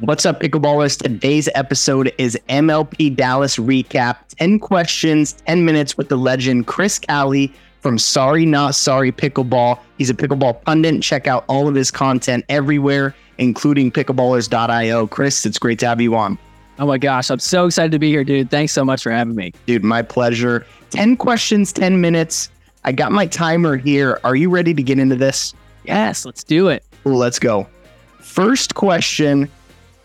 What's up, pickleballers? Today's episode is MLP Dallas recap 10 questions, 10 minutes with the legend Chris Cali from Sorry Not Sorry Pickleball. He's a pickleball pundit. Check out all of his content everywhere, including pickleballers.io. Chris, it's great to have you on. Oh my gosh, I'm so excited to be here, dude. Thanks so much for having me. Dude, my pleasure. 10 questions, 10 minutes. I got my timer here. Are you ready to get into this? Yes, let's do it. Let's go. First question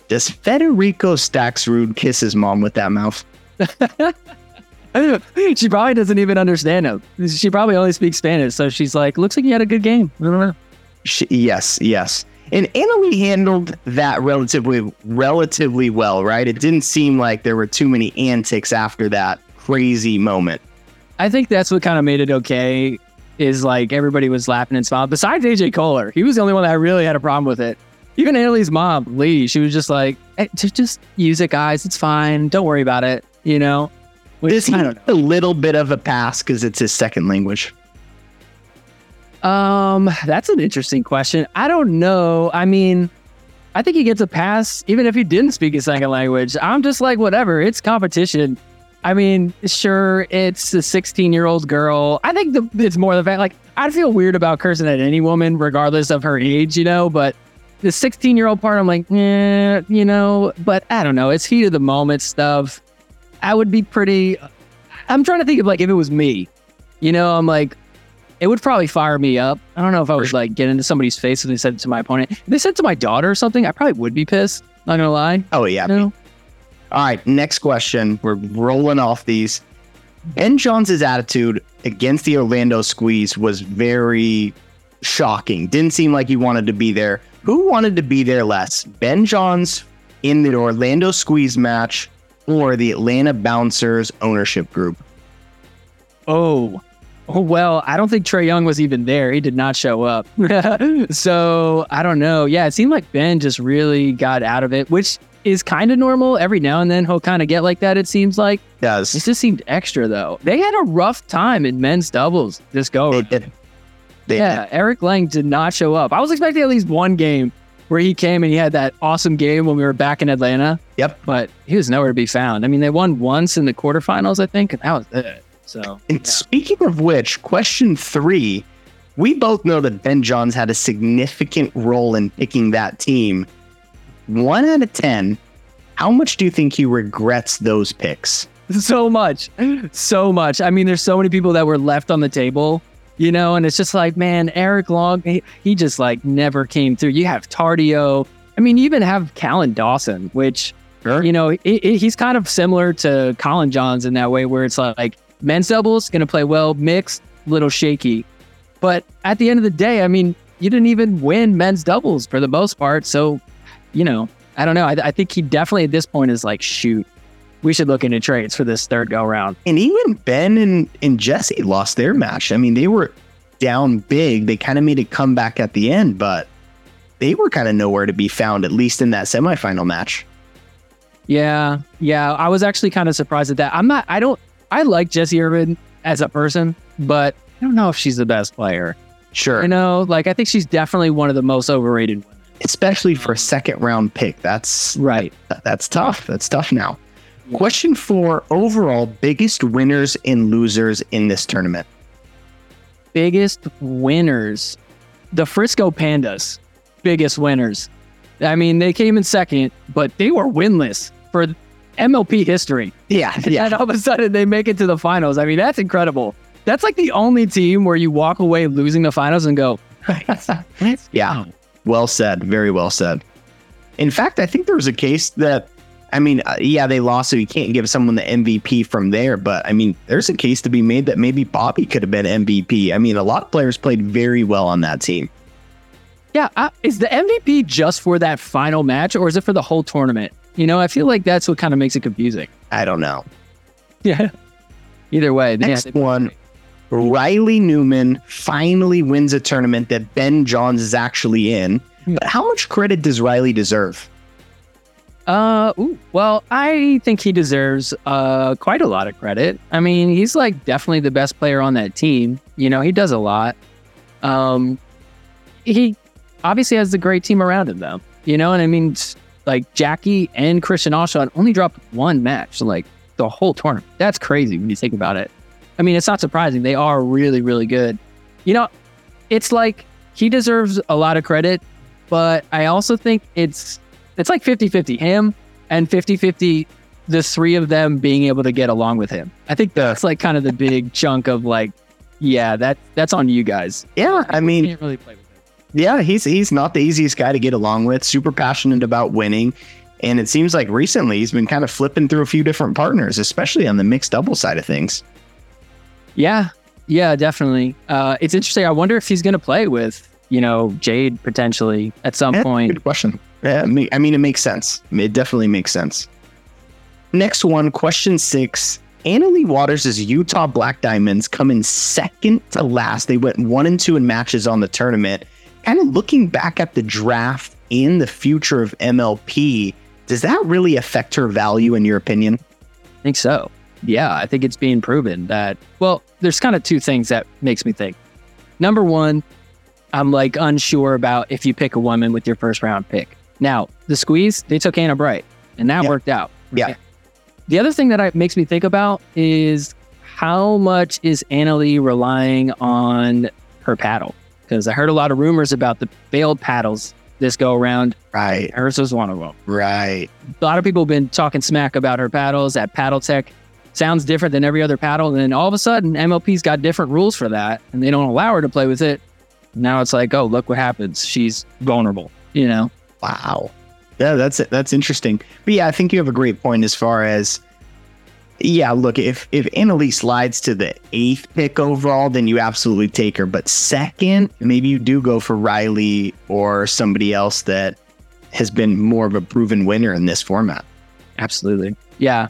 does Federico Staksrud kiss his mom with that mouth? she probably doesn't even understand him. She probably only speaks Spanish. So she's like, looks like you had a good game. I don't know. She, yes, yes. And Anna Leigh handled that relatively relatively well, right? It didn't seem like there were too many antics after that crazy moment. I think that's what kind of made it okay. Is like everybody was laughing and smiling. Besides AJ Koller, he was the only one that really had a problem with it even Anna Leigh's mom, Leigh, she was just like, hey, just, just use it, guys. It's fine. Don't worry about it. You know? Which, Does he I a little bit of a pass because it's his second language? Um, that's an interesting question. I don't know. I mean, I think he gets a pass even if he didn't speak his second language. I'm just like, whatever. It's competition. I mean, sure, it's a 16 year old girl. I think the, it's more the fact, like, I'd feel weird about cursing at any woman, regardless of her age, you know, but the 16 year old part, I'm like, yeah, you know, but I don't know. It's heat of the moment stuff. I would be pretty. I'm trying to think of like if it was me, you know, I'm like, it would probably fire me up. I don't know if I would like get into somebody's face if they said it to my opponent. If they said it to my daughter or something, I probably would be pissed. Not gonna lie. Oh yeah. You know? All right, next question. We're rolling off these. Ben Johns' attitude against the Orlando squeeze was very shocking. Didn't seem like he wanted to be there. Who wanted to be there less? Ben Johns in the Orlando Squeeze match or the Atlanta Bouncers ownership group? Oh, Oh, well, I don't think Trae Young was even there. He did not show up. so I don't know. Yeah, it seemed like Ben just really got out of it, which is kind of normal. Every now and then he'll kind of get like that, it seems like. Does. It just seemed extra, though. They had a rough time in men's doubles this go. They did. They yeah, Eric Lang did not show up. I was expecting at least one game where he came and he had that awesome game when we were back in Atlanta. Yep. But he was nowhere to be found. I mean, they won once in the quarterfinals, I think, and that was it. So, and yeah. speaking of which, question three, we both know that Ben Johns had a significant role in picking that team. One out of 10, how much do you think he regrets those picks? So much. So much. I mean, there's so many people that were left on the table you know, and it's just like, man, Eric Long, he, he just like never came through. You have Tardio. I mean, you even have Callan Dawson, which, sure. you know, he's kind of similar to Collin Johns in that way, where it's like men's doubles going to play well, mixed, little shaky. But at the end of the day, I mean, you didn't even win men's doubles for the most part. So, you know, I don't know. I, I think he definitely at this point is like, shoot, we should look into trades for this third go round. And even Ben and, and Jessie lost their match. I mean, they were down big. They kind of made a comeback at the end, but they were kind of nowhere to be found, at least in that semifinal match. Yeah. Yeah. I was actually kind of surprised at that. I'm not, I don't, I like Jessie Irvine as a person, but I don't know if she's the best player. Sure. You know, like I think she's definitely one of the most overrated women. Especially for a second round pick. That's right. That, that's tough. That's tough now. Question four overall biggest winners and losers in this tournament. Biggest winners. The Frisco Pandas, biggest winners. I mean, they came in second, but they were winless for MLP history. Yeah. yeah. And all of a sudden they make it to the finals. I mean, that's incredible. That's like the only team where you walk away losing the finals and go, yeah. Well said. Very well said. In fact, I think there was a case that I mean, uh, yeah, they lost, so you can't give someone the MVP from there. But I mean, there's a case to be made that maybe Bobby could have been MVP. I mean, a lot of players played very well on that team. Yeah, uh, is the MVP just for that final match, or is it for the whole tournament? You know, I feel like that's what kind of makes it confusing. I don't know. Yeah. Either way, next yeah, one. Riley Newman finally wins a tournament that Ben Johns is actually in. Hmm. But how much credit does Riley deserve? Uh, ooh, well, I think he deserves uh quite a lot of credit. I mean, he's like definitely the best player on that team. You know, he does a lot. Um, he obviously has a great team around him, though. You know, and I mean, like Jackie and Christian Alshon only dropped one match, like the whole tournament. That's crazy when you think about it. I mean, it's not surprising. They are really, really good. You know, it's like he deserves a lot of credit, but I also think it's it's like 50-50 him and 50-50 the three of them being able to get along with him. I think that's like kind of the big chunk of like, yeah, that that's on you guys. Yeah, I mean, can't really play with him. yeah, he's he's not the easiest guy to get along with. Super passionate about winning, and it seems like recently he's been kind of flipping through a few different partners, especially on the mixed double side of things. Yeah, yeah, definitely. Uh, it's interesting. I wonder if he's going to play with you know Jade potentially at some Yeah, point. Good question. Yeah, I mean, I mean, it makes sense. It definitely makes sense. Next one, question six. Anna Leigh Waters' Utah Black Diamonds come in second to last. They went one and two in matches on the tournament. Kind of looking back at the draft in the future of MLP, does that really affect her value in your opinion? I think so. Yeah, I think it's being proven that. Well, there's kind of two things that makes me think. Number one, I'm like unsure about if you pick a woman with your first round pick. Now, the squeeze, they took Anna Bright, and that Yeah. worked out. Yeah. The other thing that I, makes me think about is how much is Anna Leigh relying on her paddle? Because I heard a lot of rumors about the failed paddles this go around. Right, Hers was one of them right. a lot of people have been talking smack about her paddles at paddle tech sounds different than every other paddle and then all of a sudden mlp's got different rules for that and they don't allow her to play with it now it's like oh look what happens she's vulnerable you know Wow. Yeah, that's that's interesting. But yeah, I think you have a great point as far as yeah, look, if if Anna Leigh slides to the eighth pick overall, then you absolutely take her. But second, maybe you do go for Riley or somebody else that has been more of a proven winner in this format. absolutely yeah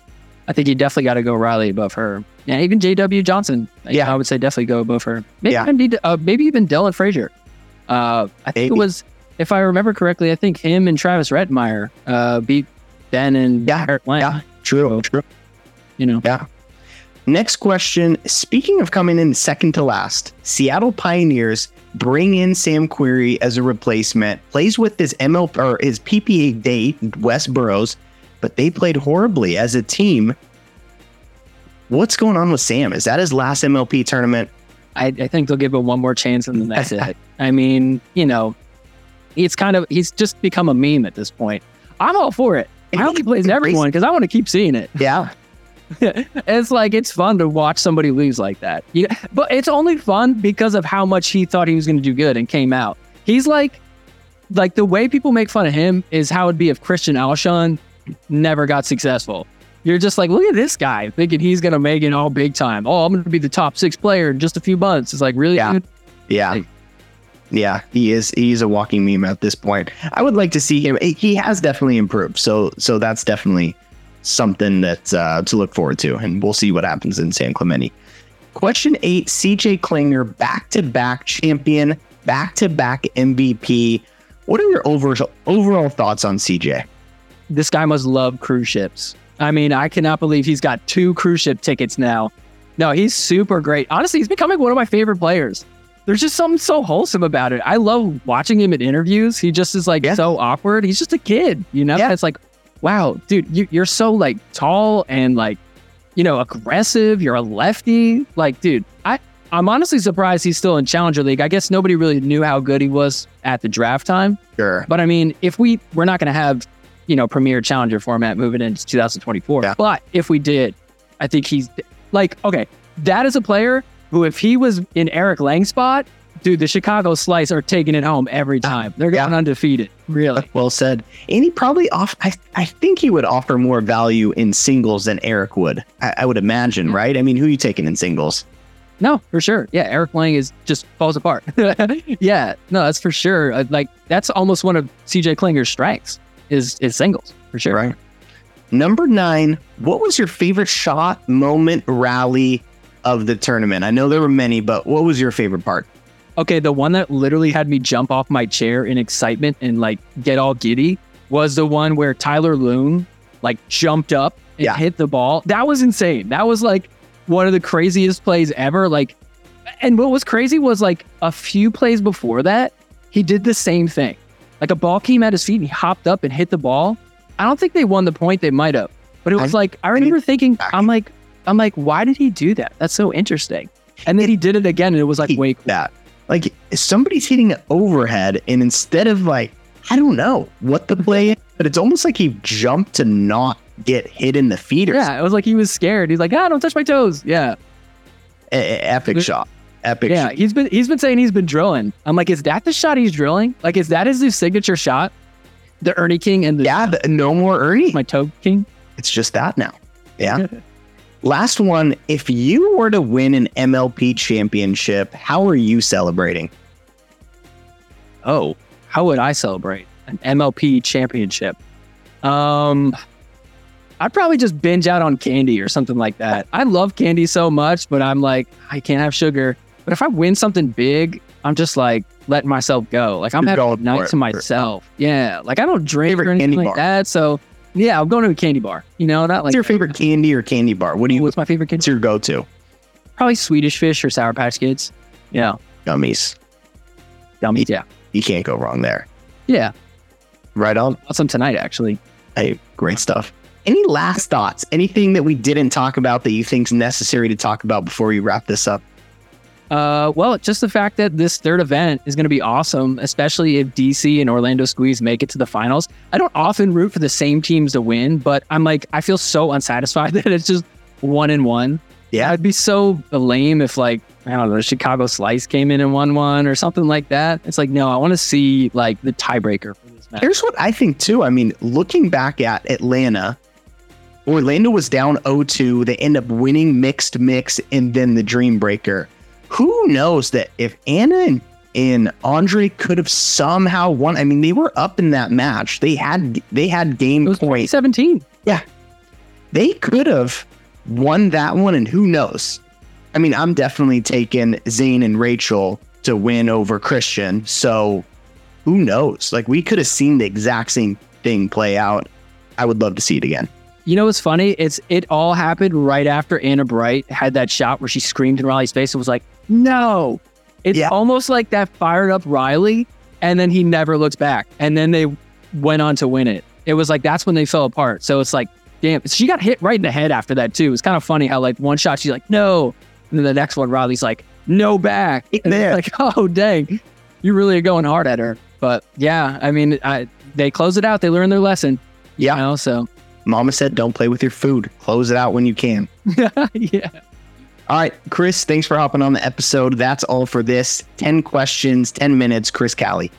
i think you definitely got to go riley above her yeah even jw johnson Yeah. i would say definitely go above her maybe Yeah. even, uh, maybe even dylan frazier uh, i think Maybe. it was if i remember correctly i think him and travis Rettenmaier uh, beat ben and Yeah, Eric Lang, yeah. True, true. you know Yeah. Next question. Speaking of coming in second to last, Seattle Pioneers bring in Sam Querrey as a replacement, plays with his ML or his PPA date, Wes Burrows, but they played horribly as a team. What's going on with Sam? Is that his last MLP tournament? I, I think they'll give him one more chance and then that's it. I mean, you know, it's kind of he's just become a meme at this point. I'm all for it. I hope he plays everyone because I want to keep seeing it. Yeah. it's like it's fun to watch somebody lose like that. You but it's only fun because of how much he thought he was going to do good and came out. He's like, like the way people make fun of him is how it'd be if Christian Alshon never got successful. You're just like, look at this guy thinking he's going to make it all big time. Oh, I'm going to be the top six player in just a few months. It's like, really? Yeah. dude? Yeah. Like- Yeah, he is he's a walking meme at this point. I would like to see him he has definitely improved. So so that's definitely something that uh, to look forward to and we'll see what happens in San Clemente. Question 8, CJ Klinger back-to-back champion, back-to-back MVP. What are your overall overall thoughts on CJ? This guy must love cruise ships. I mean, I cannot believe he's got two cruise ship tickets now. No, he's super great. Honestly, he's becoming one of my favorite players. There's just something so wholesome about it. I love watching him in interviews. He just is like Yeah. so awkward. He's just a kid, you know? Yeah. It's like, wow, dude, you, you're so like tall and like, you know, aggressive. You're a lefty. Like, dude, I, I'm honestly surprised he's still in Challenger League. I guess nobody really knew how good he was at the draft time. Sure. But I mean, if we we're not going to have, you know, premier challenger format moving into 2024. Yeah. But if we did, I think he's like okay. That is a player who, if he was in Eric Lang's spot, dude, the Chicago Slice are taking it home every time. They're going Yeah. undefeated. Really. Well said. And he probably off. I, I think he would offer more value in singles than Eric would. I, I would imagine, right? I mean, who are you taking in singles? No, for sure. Yeah, Eric Lang is just falls apart. yeah, no, that's for sure. Uh, Like that's almost one of CJ Klinger's strengths is is singles for sure. Right. Number nine, what was your favorite shot, moment, rally of the tournament? I know there were many, but what was your favorite part? Okay, the one that literally had me jump off my chair in excitement and like get all giddy was the one where Tyler Loong like jumped up and Yeah. hit the ball. That was insane. That was like one of the craziest plays ever. Like, and what was crazy was like a few plays before that, he did the same thing. Like a ball came at his feet and he hopped up and hit the ball. I don't think they won the point. They might have, but it was I- like I remember thinking. I'm like, I'm like, why did he do that? That's so interesting. And then he did it again, and it was like, wait, that. Like somebody's hitting an overhead, and instead of like, I don't know what the play is, but it's almost like he jumped to not get hit in the feet or yeah, it was like he was scared. He's like, ah, don't touch my toes. Yeah, e- epic shot. Epic. yeah. shot. He's been he's been saying he's been drilling. I'm like, is that the shot he's drilling? Like, is that his new signature shot? The Ernie King and the Yeah. the- no more Ernie. my toe King. It's just that now. Yeah. Last one. If you were to win an MLP championship, how are you celebrating? Oh, how would I celebrate an MLP championship? Um, I'd probably just binge out on candy or something like that. I love candy so much, but I'm like, I can't have sugar. But if I win something big, I'm just like letting myself go. Like I'm You're having going a night to myself. Yeah, like I don't drink Favorite or anything like bar? that. So yeah, I'm going to a candy bar. You know, not like What's your favorite candy or candy bar? What do you? What's my favorite candy? What's your go-to? Probably Swedish Fish or Sour Patch Kids. Yeah, Gummies. gummies. Yeah, You can't go wrong there. yeah. Right on. Got some tonight actually. Hey, great stuff. Any last thoughts? Anything that we didn't talk about that you think's necessary to talk about before we wrap this up? Uh, well, just the fact that this third event is going to be awesome, especially if DC and Orlando Squeeze make it to the finals. I don't often root for the same teams to win, but I'm like, I feel so unsatisfied that it's just one and one. Yeah. I'd be so lame if like I don't know, Chicago Slice came in and won one or something like that. It's like, no, I want to see like the tiebreaker for this match. Here's what I think too. I mean, looking back at Atlanta, Orlando was down 0-2. They end up winning mixed mix and then the Dream Breaker. Who knows that if Anna and, and Andre could have somehow won? I mean, they were up in that match. They had they had It game was points. 2017. They could have won that one, and who knows? I mean, I'm definitely taking Zane and Rachel to win over Christian. So who knows? Like we could have seen the exact same thing play out. I would love to see it again. You know what's funny? It's it all happened right after Anna Bright had that shot where she screamed in Riley's face and was like, "No!" It's Yeah. almost like that fired up Riley, and then he never looks back. And then they went on to win it. It was like that's when they fell apart. So it's like, damn, she got hit right in the head after that too. It's kind of funny how like one shot she's like, "No," and then the next one Riley's like, "No back." And Yeah. it's like, oh dang, you really are going hard at her. But yeah, I mean, I, they close it out. They learn their lesson. Yeah. You know, so Mama said, don't play with your food. Close it out when you can. yeah. All right, Chris, thanks for hopping on the episode. That's all for this. 10 questions, 10 minutes. Chris Cali.